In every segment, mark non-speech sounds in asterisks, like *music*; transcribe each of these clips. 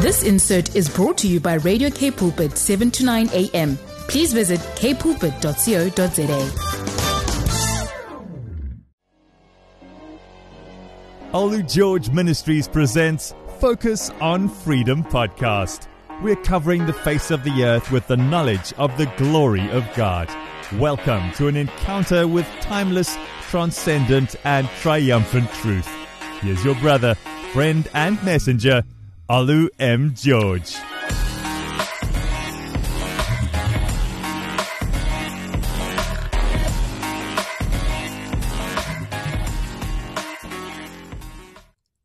This insert is brought to you by Radio K Pulpit 7 to 9 a.m. Please visit kpulpit.co.za. Olu George Ministries presents Focus on Freedom podcast. We're covering the face of the earth with the knowledge of the glory of God. Welcome to an encounter with timeless, transcendent, and triumphant truth. Here's your brother, friend, and messenger, Olu M. George.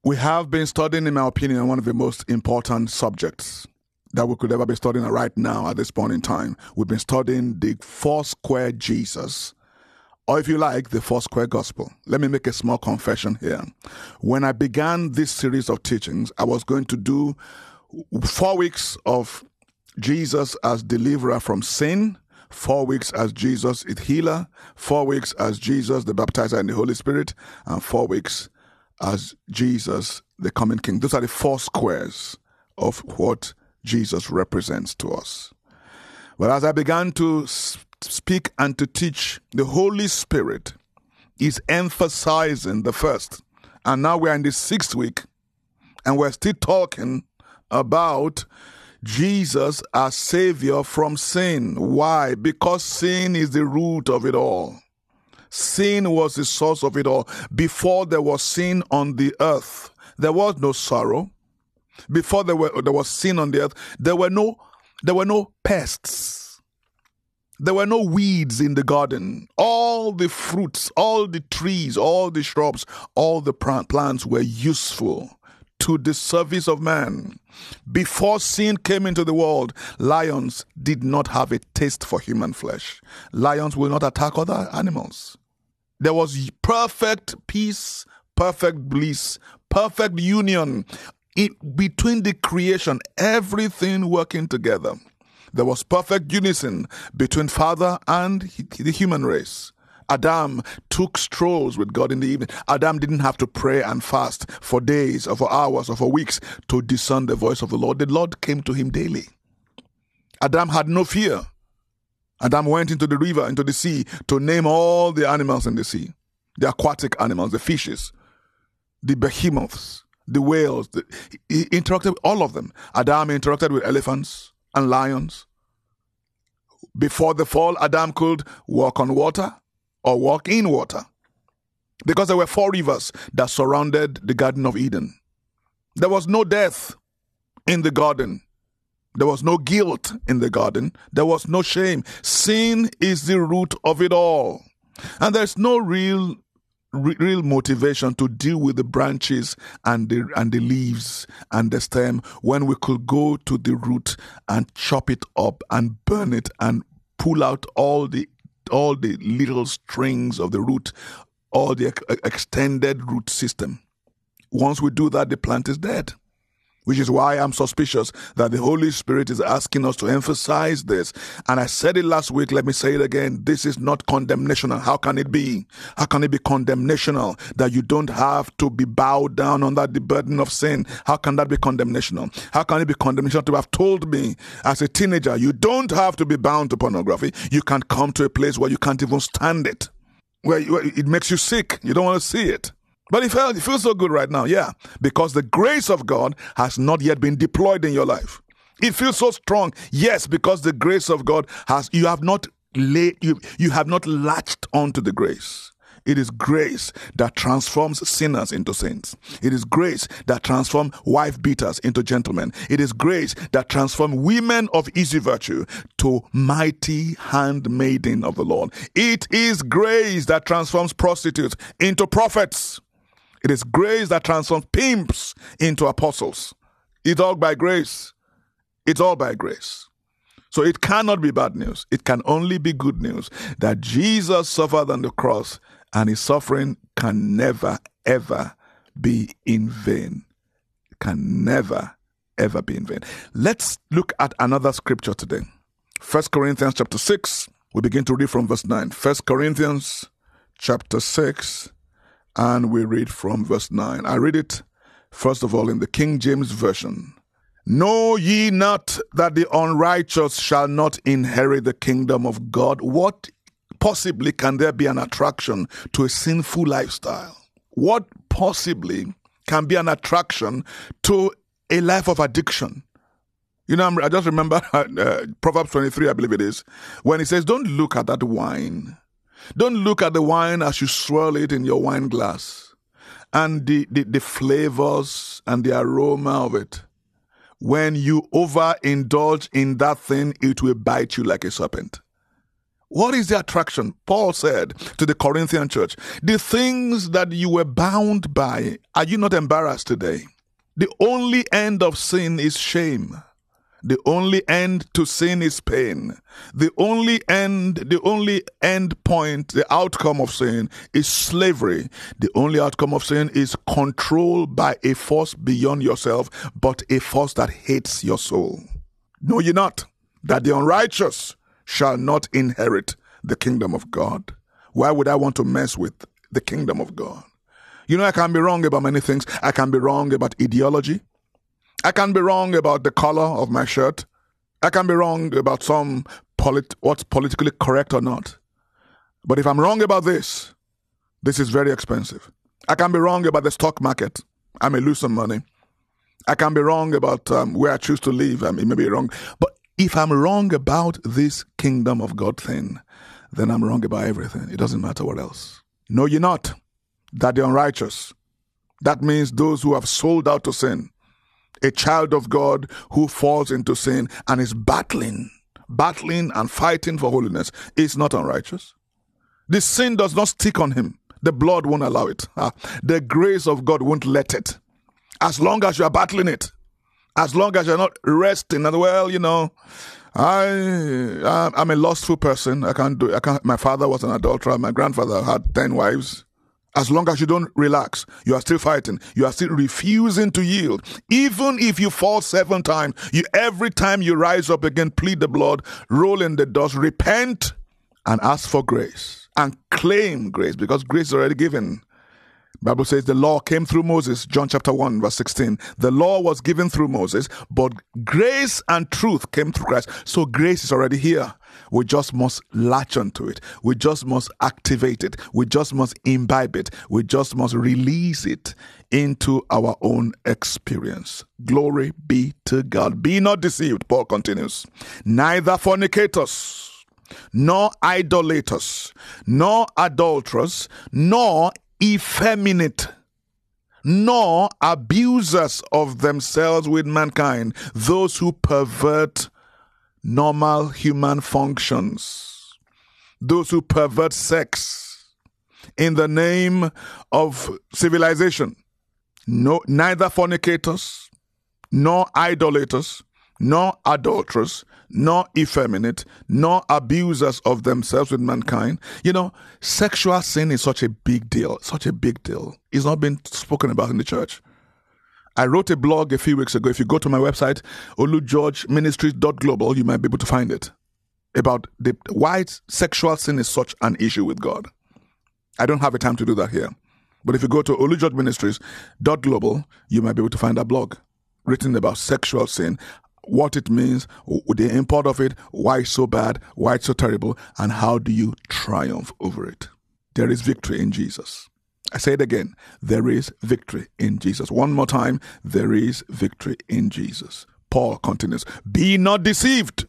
We have been studying, in my opinion, one of the most important subjects that we could ever be studying right now at this point in time. We've been studying the four square Jesus, or if you like, the four square gospel. Let me make a small confession here. When I began this series of teachings, I was going to do four weeks of Jesus as deliverer from sin, four weeks as Jesus is healer, four weeks as Jesus the baptizer in the Holy Spirit, and four weeks as Jesus the coming King. Those are the four squares of what Jesus represents to us. But as I began to speak and to teach, the Holy Spirit is emphasizing the first. And now we're in the sixth week, and we're still talking about Jesus as Savior from sin. Why? Because sin is the root of it all. Sin was the source of it all. Before there was sin on the earth, there was no sorrow. Before there, were, there was sin on the earth, there were no there were no pests. There were no weeds in the garden. All the fruits, all the trees, all the shrubs, all the plants were useful to the service of man. Before sin came into the world, lions did not have a taste for human flesh. Lions will not attack other animals. There was perfect peace, perfect bliss, perfect union in, between the creation, everything working together. There was perfect unison between Father and the human race. Adam took strolls with God in the evening. Adam didn't have to pray and fast for days or for hours or for weeks to discern the voice of the Lord. The Lord came to him daily. Adam had no fear. Adam went into the river, into the sea, to name all the animals in the sea the aquatic animals, the fishes, the behemoths, the whales. The, he interacted with all of them. Adam interacted with elephants and lions. Before the fall, Adam could walk on water or walk in water because there were four rivers that surrounded the Garden of Eden. There was no death in the garden. There was no guilt in the garden. There was no shame. Sin is the root of it all. And there's no real real motivation to deal with the branches and the and the leaves and the stem when we could go to the root and chop it up and burn it and pull out all the all the little strings of the root all the extended root system. Once we do that the plant is dead which is why I'm suspicious that the Holy Spirit is asking us to emphasize this. And I said it last week, let me say it again. This is not condemnational. How can it be? How can it be condemnational that you don't have to be bowed down under the burden of sin? How can that be condemnational? How can it be condemnational to have told me as a teenager, you don't have to be bound to pornography. You can come to a place where you can't even stand it, where, where it makes you sick. You don't want to see it. But it feels, so good right now, yeah, because the grace of God has not yet been deployed in your life. It feels so strong, yes, because the grace of God has you have not laid you you have not latched onto the grace. It is grace that transforms sinners into saints. It is grace that transforms wife beaters into gentlemen. It is grace that transforms women of easy virtue to mighty handmaiden of the Lord. It is grace that transforms prostitutes into prophets. It is grace that transforms pimps into apostles. It's all by grace. It's all by grace. So it cannot be bad news. It can only be good news that Jesus suffered on the cross and his suffering can never, ever be in vain. It can never, ever be in vain. Let's look at another scripture today. First Corinthians chapter 6. We begin to read from verse 9. First Corinthians chapter 6 and we read from verse 9. I read it First of all, in the King James Version, Know ye not that the unrighteous shall not inherit the kingdom of God? What possibly can there be an attraction to a sinful lifestyle? What possibly can be an attraction to a life of addiction? You know, i just remember *laughs* uh, Proverbs 23, I believe it is, when it says, Don't look at that wine. Don't look at the wine as you swirl it in your wine glass and the, the, the flavors and the aroma of it. When you overindulge in that thing, it will bite you like a serpent. What is the attraction? Paul said to the Corinthian church, the things that you were bound by, are you not embarrassed today? The only end of sin is shame. The only end to sin is pain. The only end, the only end point, the outcome of sin is slavery. The only outcome of sin is control by a force beyond yourself, but a force that hates your soul. Know ye not that the unrighteous shall not inherit the kingdom of God? Why would I want to mess with the kingdom of God? You know, I can be wrong about many things. I can be wrong about ideology. I can be wrong about the color of my shirt. I can be wrong about some polit- what's politically correct or not. But if I'm wrong about this, this is very expensive. I can be wrong about the stock market. I may lose some money. I can be wrong about um, where I choose to live. I may be wrong. But if I'm wrong about this kingdom of God thing, then I'm wrong about everything. It doesn't matter what else. Know ye not that the unrighteous, that means those who have sold out to sin, a child of God who falls into sin and is battling, battling and fighting for holiness is not unrighteous. The sin does not stick on him. The blood won't allow it. Ah, the grace of God won't let it. As long as you are battling it, as long as you're not resting and well, you know, I I'm a lustful person. I can't do. I can't. My father was an adulterer. My grandfather had ten wives. As long as you don't relax, you are still fighting. You are still refusing to yield. Even if you fall seven times, you every time you rise up again, plead the blood, roll in the dust, repent, and ask for grace and claim grace because grace is already given. Bible says the law came through Moses, John chapter 1, verse 16. The law was given through Moses, but grace and truth came through Christ. So grace is already here. We just must latch onto it. We just must activate it. We just must imbibe it. We just must release it into our own experience. Glory be to God. Be not deceived, Paul continues. Neither fornicators, nor idolaters, nor adulterers, nor effeminate nor abusers of themselves with mankind, those who pervert normal human functions, those who pervert sex in the name of civilization, no, neither fornicators, nor idolaters, nor adulterers, nor effeminate, nor abusers of themselves with mankind. You know, sexual sin is such a big deal, such a big deal. It's not been spoken about in the church. I wrote a blog a few weeks ago. If you go to my website, olugeorgeministries.global, you might be able to find it about the, why sexual sin is such an issue with God. I don't have a time to do that here. But if you go to olugeorgeministries.global, you might be able to find a blog written about sexual sin, what it means, the import of it, why it's so bad, why it's so terrible, and how do you triumph over it. There is victory in Jesus. I say it again. There is victory in Jesus. One more time. There is victory in Jesus. Paul continues Be not deceived,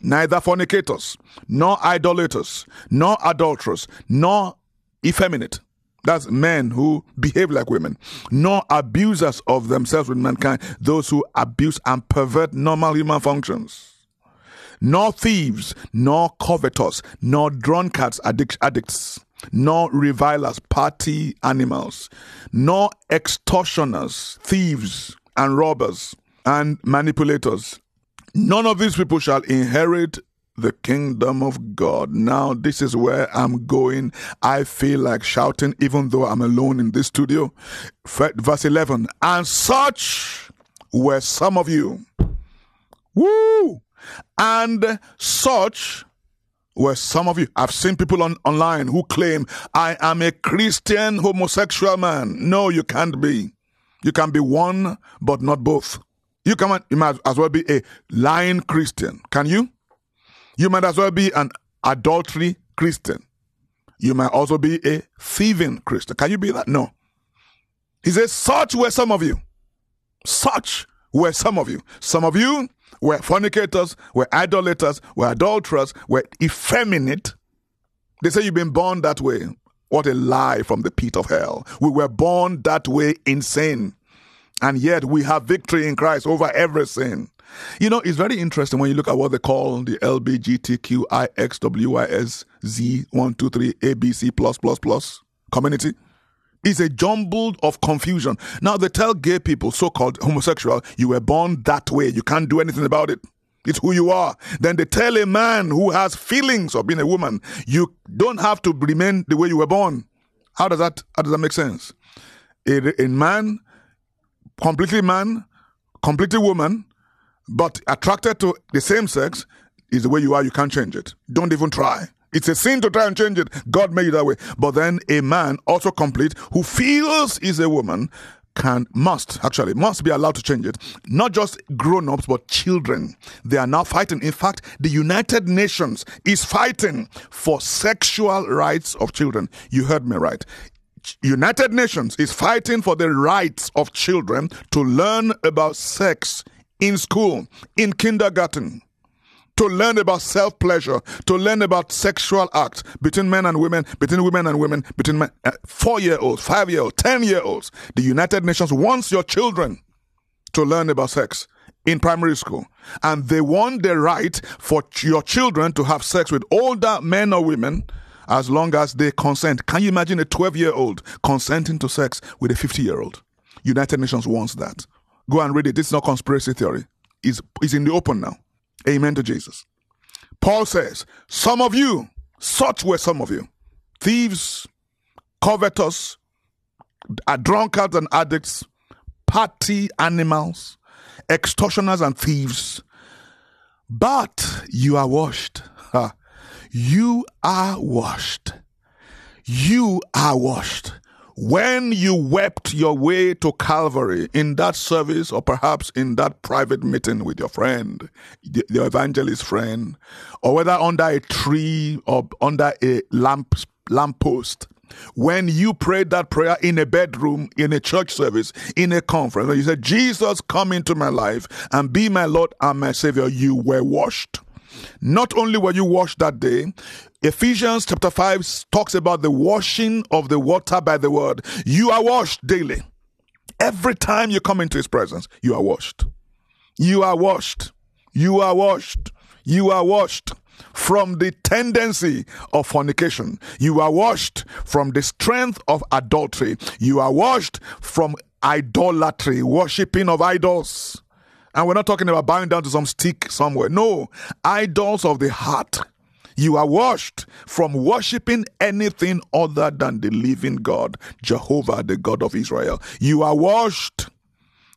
neither fornicators, nor idolaters, nor adulterers, nor effeminate that's men who behave like women, nor abusers of themselves with mankind, those who abuse and pervert normal human functions, nor thieves, nor covetous, nor drunkards, addic- addicts, nor revilers, party animals, nor extortioners, thieves, and robbers, and manipulators. None of these people shall inherit the kingdom of God. Now, this is where I'm going. I feel like shouting, even though I'm alone in this studio. Verse 11, and such were some of you. Woo! And such were some of you. I've seen people on, online who claim, I am a Christian homosexual man. No, you can't be. You can be one, but not both. You can you might as well be a lying Christian. Can you? You might as well be an adultery Christian. You might also be a thieving Christian. Can you be that? No. He says, such were some of you. Such were some of you. Some of you were fornicators, were idolaters, were adulterers, were effeminate. They say you've been born that way. What a lie from the pit of hell. We were born that way in sin. And yet we have victory in Christ over every sin. You know, it's very interesting when you look at what they call the LBGTQIXWYSZ123 ABC plus plus plus community. It's a jumbled of confusion. Now they tell gay people, so-called homosexual, you were born that way. You can't do anything about it. It's who you are. Then they tell a man who has feelings of being a woman, you don't have to remain the way you were born. How does that how does that make sense? A, a man, completely man, completely woman, but attracted to the same sex is the way you are, you can't change it. Don't even try. It's a sin to try and change it. God made you that way. But then a man, also complete, who feels is a woman, can, must, actually, must be allowed to change it. Not just grown ups, but children. They are now fighting. In fact, the United Nations is fighting for sexual rights of children. You heard me right. United Nations is fighting for the rights of children to learn about sex in school, in kindergarten to learn about self pleasure, to learn about sexual acts between men and women, between women and women, between men, uh, four year olds, five year olds, ten year olds. The United Nations wants your children to learn about sex in primary school. And they want the right for your children to have sex with older men or women as long as they consent. Can you imagine a 12 year old consenting to sex with a 50 year old? United Nations wants that. Go and read it. This is not conspiracy theory. It's, it's in the open now. Amen to Jesus. Paul says, Some of you, such were some of you, thieves, covetous, drunkards and addicts, party animals, extortioners and thieves. But you are washed. You are washed. You are washed when you wept your way to Calvary in that service or perhaps in that private meeting with your friend, the evangelist friend, or whether under a tree or under a lamp lamppost, when you prayed that prayer in a bedroom, in a church service, in a conference, you said, Jesus, come into my life and be my Lord and my Savior, you were washed. Not only were you washed that day, Ephesians chapter 5 talks about the washing of the water by the word. You are washed daily. Every time you come into his presence, you are washed. You are washed. You are washed. You are washed from the tendency of fornication. You are washed from the strength of adultery. You are washed from idolatry, worshipping of idols. And we're not talking about bowing down to some stick somewhere. No, idols of the heart. You are washed from worshiping anything other than the living God, Jehovah, the God of Israel. You are washed.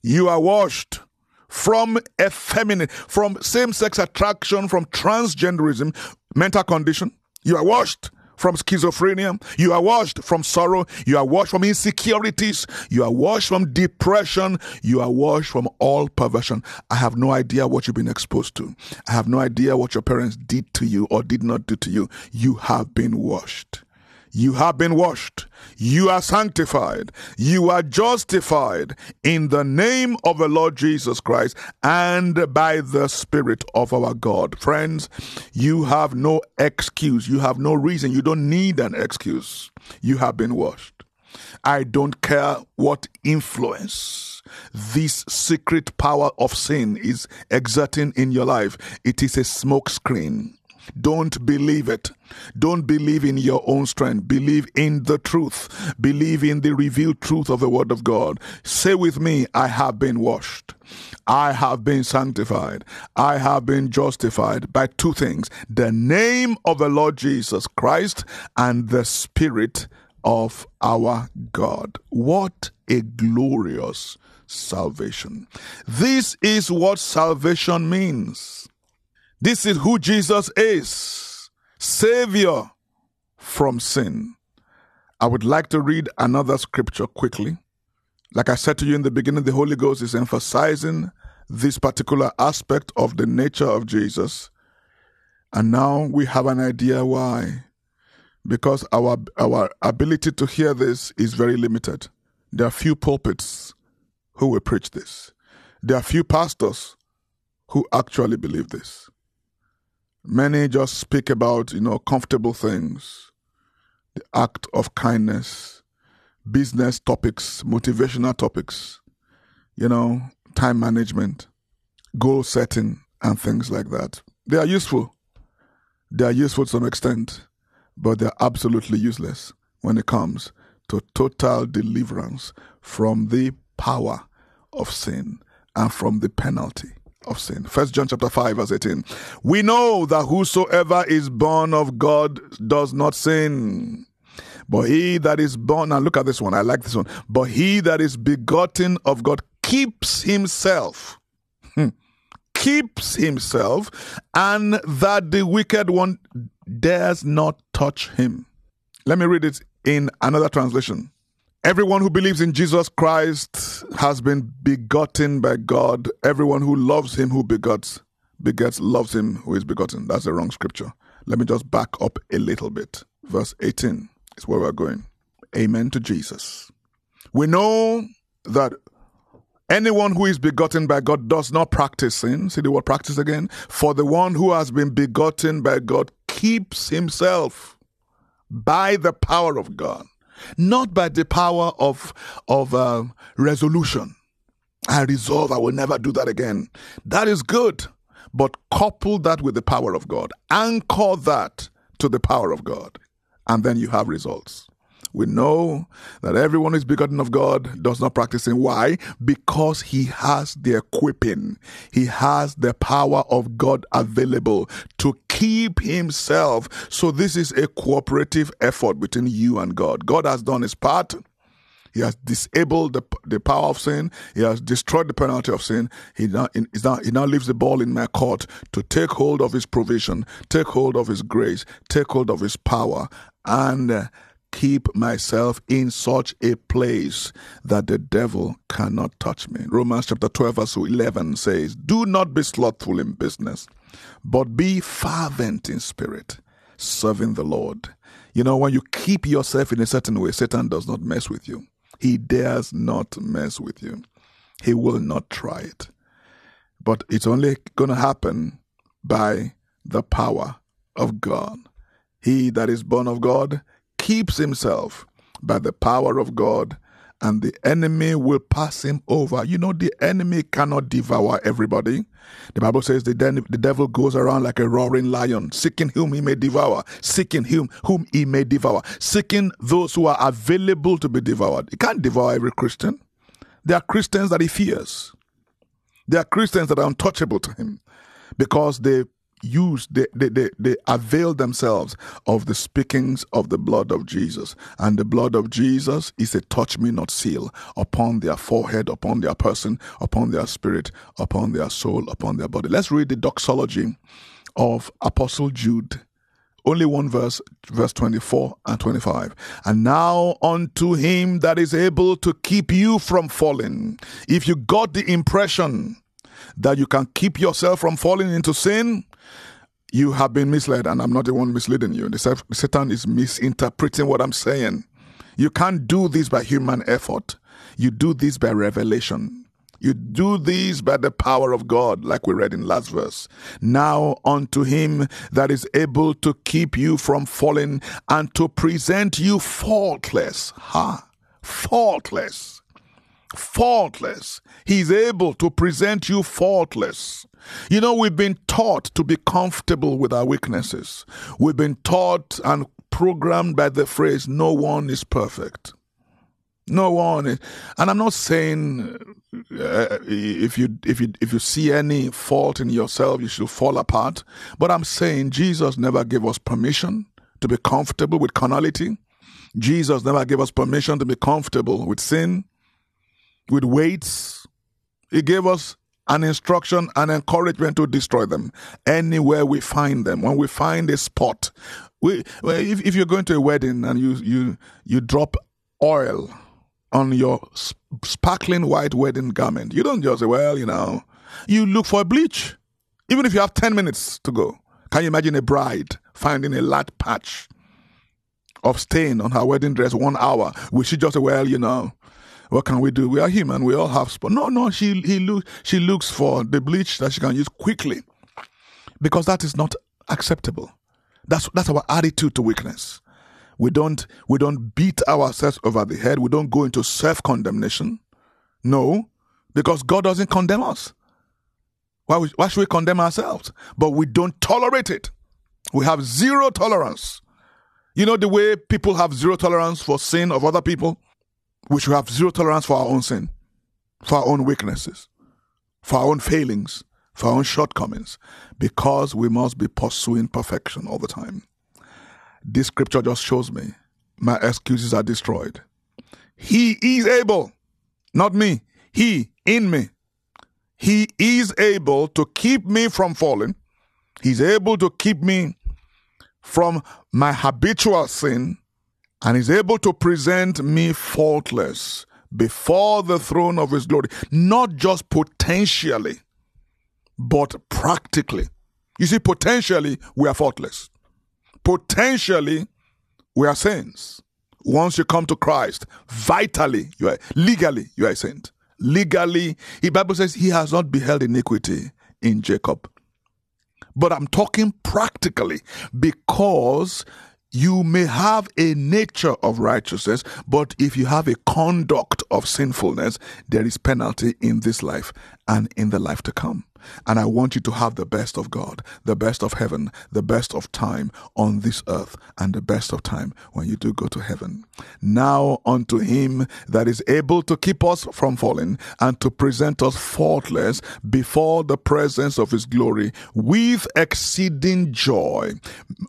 You are washed from effeminate, from same sex attraction, from transgenderism, mental condition. You are washed from schizophrenia. You are washed from sorrow. You are washed from insecurities. You are washed from depression. You are washed from all perversion. I have no idea what you've been exposed to. I have no idea what your parents did to you or did not do to you. You have been washed. You have been washed. You are sanctified. You are justified in the name of the Lord Jesus Christ and by the Spirit of our God. Friends, you have no excuse. You have no reason. You don't need an excuse. You have been washed. I don't care what influence this secret power of sin is exerting in your life. It is a smoke screen. Don't believe it. Don't believe in your own strength. Believe in the truth. Believe in the revealed truth of the Word of God. Say with me, I have been washed. I have been sanctified. I have been justified by two things the name of the Lord Jesus Christ and the Spirit of our God. What a glorious salvation. This is what salvation means. This is who Jesus is Savior from sin. I would like to read another scripture quickly. Like I said to you in the beginning, the Holy Ghost is emphasizing this particular aspect of the nature of Jesus. And now we have an idea why. Because our, our ability to hear this is very limited. There are few pulpits who will preach this. There are few pastors who actually believe this. Many just speak about, you know, comfortable things, the act of kindness, business topics, motivational topics, you know, time management, goal setting, and things like that. They are useful. They are useful to some extent, but they're absolutely useless when it comes to total deliverance from the power of sin and from the penalty of sin. First John chapter 5 verse 18. We know that whosoever is born of God does not sin. But he that is born, now look at this one, I like this one. But he that is begotten of God keeps himself. Hmm. keeps himself, and that the wicked one dares not touch him. Let me read it in another translation. Everyone who believes in Jesus Christ has been begotten by God. Everyone who loves him who begots, begets, loves him who is begotten. That's the wrong scripture. Let me just back up a little bit. Verse 18 is where we're going. Amen to Jesus. We know that anyone who is begotten by God does not practice sin. See the word practice again? For the one who has been begotten by God keeps himself by the power of God not by the power of of uh, resolution. I resolve I will never do that again. That is good, but couple that with the power of God. Anchor that to the power of God, and then you have results. We know that everyone who is begotten of God does not practice sin. Why? Because he has the equipping. He has the power of God available to keep himself. So this is a cooperative effort between you and God. God has done his part. He has disabled the, the power of sin. He has destroyed the penalty of sin. He now, now, he now leaves the ball in my court to take hold of his provision, take hold of his grace, take hold of his power, and uh, keep myself in such a place that the devil cannot touch me. Romans chapter 12, verse 11 says, Do not be slothful in business, but be fervent in spirit, serving the Lord. You know, when you keep yourself in a certain way, Satan does not mess with you. He dares not mess with you. He will not try it. But it's only going to happen by the power of God. He that is born of God keeps himself by the power of God, and the enemy will pass him over. You know, the enemy cannot devour everybody. The Bible says the, the devil goes around like a roaring lion, seeking whom he may devour, seeking whom, whom he may devour, seeking those who are available to be devoured. He can't devour every Christian. There are Christians that he fears. There are Christians that are untouchable to him because they use they, they, they, they avail themselves of the speakings of the blood of Jesus. And the blood of Jesus is a touch me not seal upon their forehead, upon their person, upon their spirit, upon their soul, upon their body. Let's read the doxology of Apostle Jude only one verse, verse 24 and 25. And now unto him that is able to keep you from falling. If you got the impression that you can keep yourself from falling into sin, you have been misled, and I'm not the one misleading you. The Satan is misinterpreting what I'm saying. You can't do this by human effort. You do this by revelation. You do this by the power of God, like we read in last verse. Now unto him that is able to keep you from falling and to present you faultless. Ha! Faultless faultless. He's able to present you faultless. You know, we've been taught to be comfortable with our weaknesses. We've been taught and programmed by the phrase, no one is perfect. No one is, and I'm not saying uh, if you if you if you see any fault in yourself, you should fall apart. But I'm saying Jesus never gave us permission to be comfortable with carnality. Jesus never gave us permission to be comfortable with sin with weights. He gave us an instruction and encouragement to destroy them anywhere we find them. When we find a spot, we, if, if you're going to a wedding and you, you, you drop oil on your sparkling white wedding garment. You don't just say, well, you know, you look for a bleach. Even if you have 10 minutes to go. Can you imagine a bride finding a light patch of stain on her wedding dress one hour? Will she just say, well, you know, what can we do? We are human. We all have spots. No, no. She he look, she looks for the bleach that she can use quickly, because that is not acceptable. That's that's our attitude to weakness. We don't we don't beat ourselves over the head. We don't go into self condemnation. No, because God doesn't condemn us. Why, we, why should we condemn ourselves? But we don't tolerate it. We have zero tolerance. You know the way people have zero tolerance for sin of other people? We should have zero tolerance for our own sin, for our own weaknesses, for our own failings, for our own shortcomings, because we must be pursuing perfection all the time. This scripture just shows me my excuses are destroyed. He is able, not me, He in me. He is able to keep me from falling. He's able to keep me from my habitual sin and is able to present me faultless before the throne of his glory, not just potentially, but practically. You see, potentially, we are faultless. Potentially, we are saints. Once you come to Christ, vitally, you are legally, you are a saint. Legally, the Bible says he has not beheld iniquity in Jacob. But I'm talking practically because you may have a nature of righteousness, but if you have a conduct of sinfulness, there is penalty in this life and in the life to come. And I want you to have the best of God, the best of heaven, the best of time on this earth, and the best of time when you do go to heaven. Now unto him that is able to keep us from falling and to present us faultless before the presence of his glory with exceeding joy.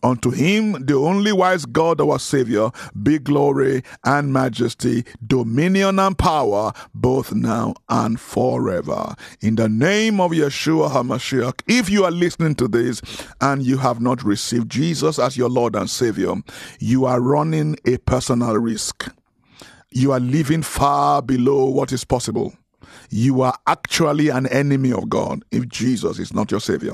Unto him, the only wise God, our Savior, be glory and majesty, dominion and power, both now and forever. In the name of Yeshua, Yeshua HaMashiach, if you are listening to this and you have not received Jesus as your Lord and Savior, you are running a personal risk. You are living far below what is possible. You are actually an enemy of God if Jesus is not your Savior.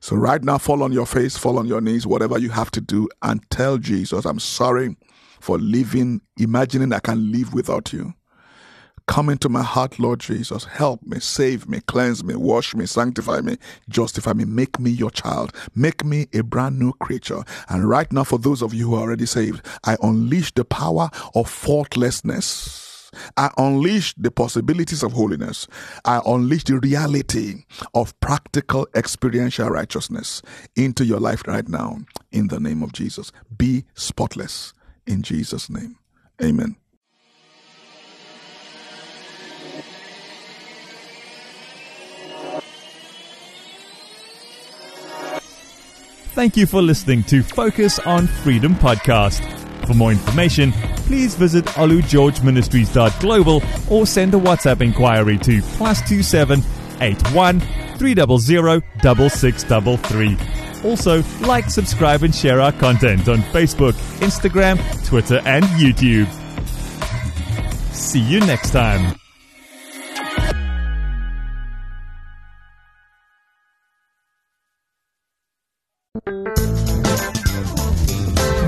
So, right now, fall on your face, fall on your knees, whatever you have to do, and tell Jesus, I'm sorry for living, imagining I can live without you. Come into my heart, Lord Jesus. Help me, save me, cleanse me, wash me, sanctify me, justify me, make me your child, make me a brand new creature. And right now, for those of you who are already saved, I unleash the power of faultlessness. I unleash the possibilities of holiness. I unleash the reality of practical experiential righteousness into your life right now in the name of Jesus. Be spotless in Jesus' name. Amen. Thank you for listening to Focus on Freedom podcast. For more information, please visit olugeorgeministries.global or send a WhatsApp inquiry to plus two seven eight one three double zero double six double three. Also, like, subscribe, and share our content on Facebook, Instagram, Twitter, and YouTube. See you next time.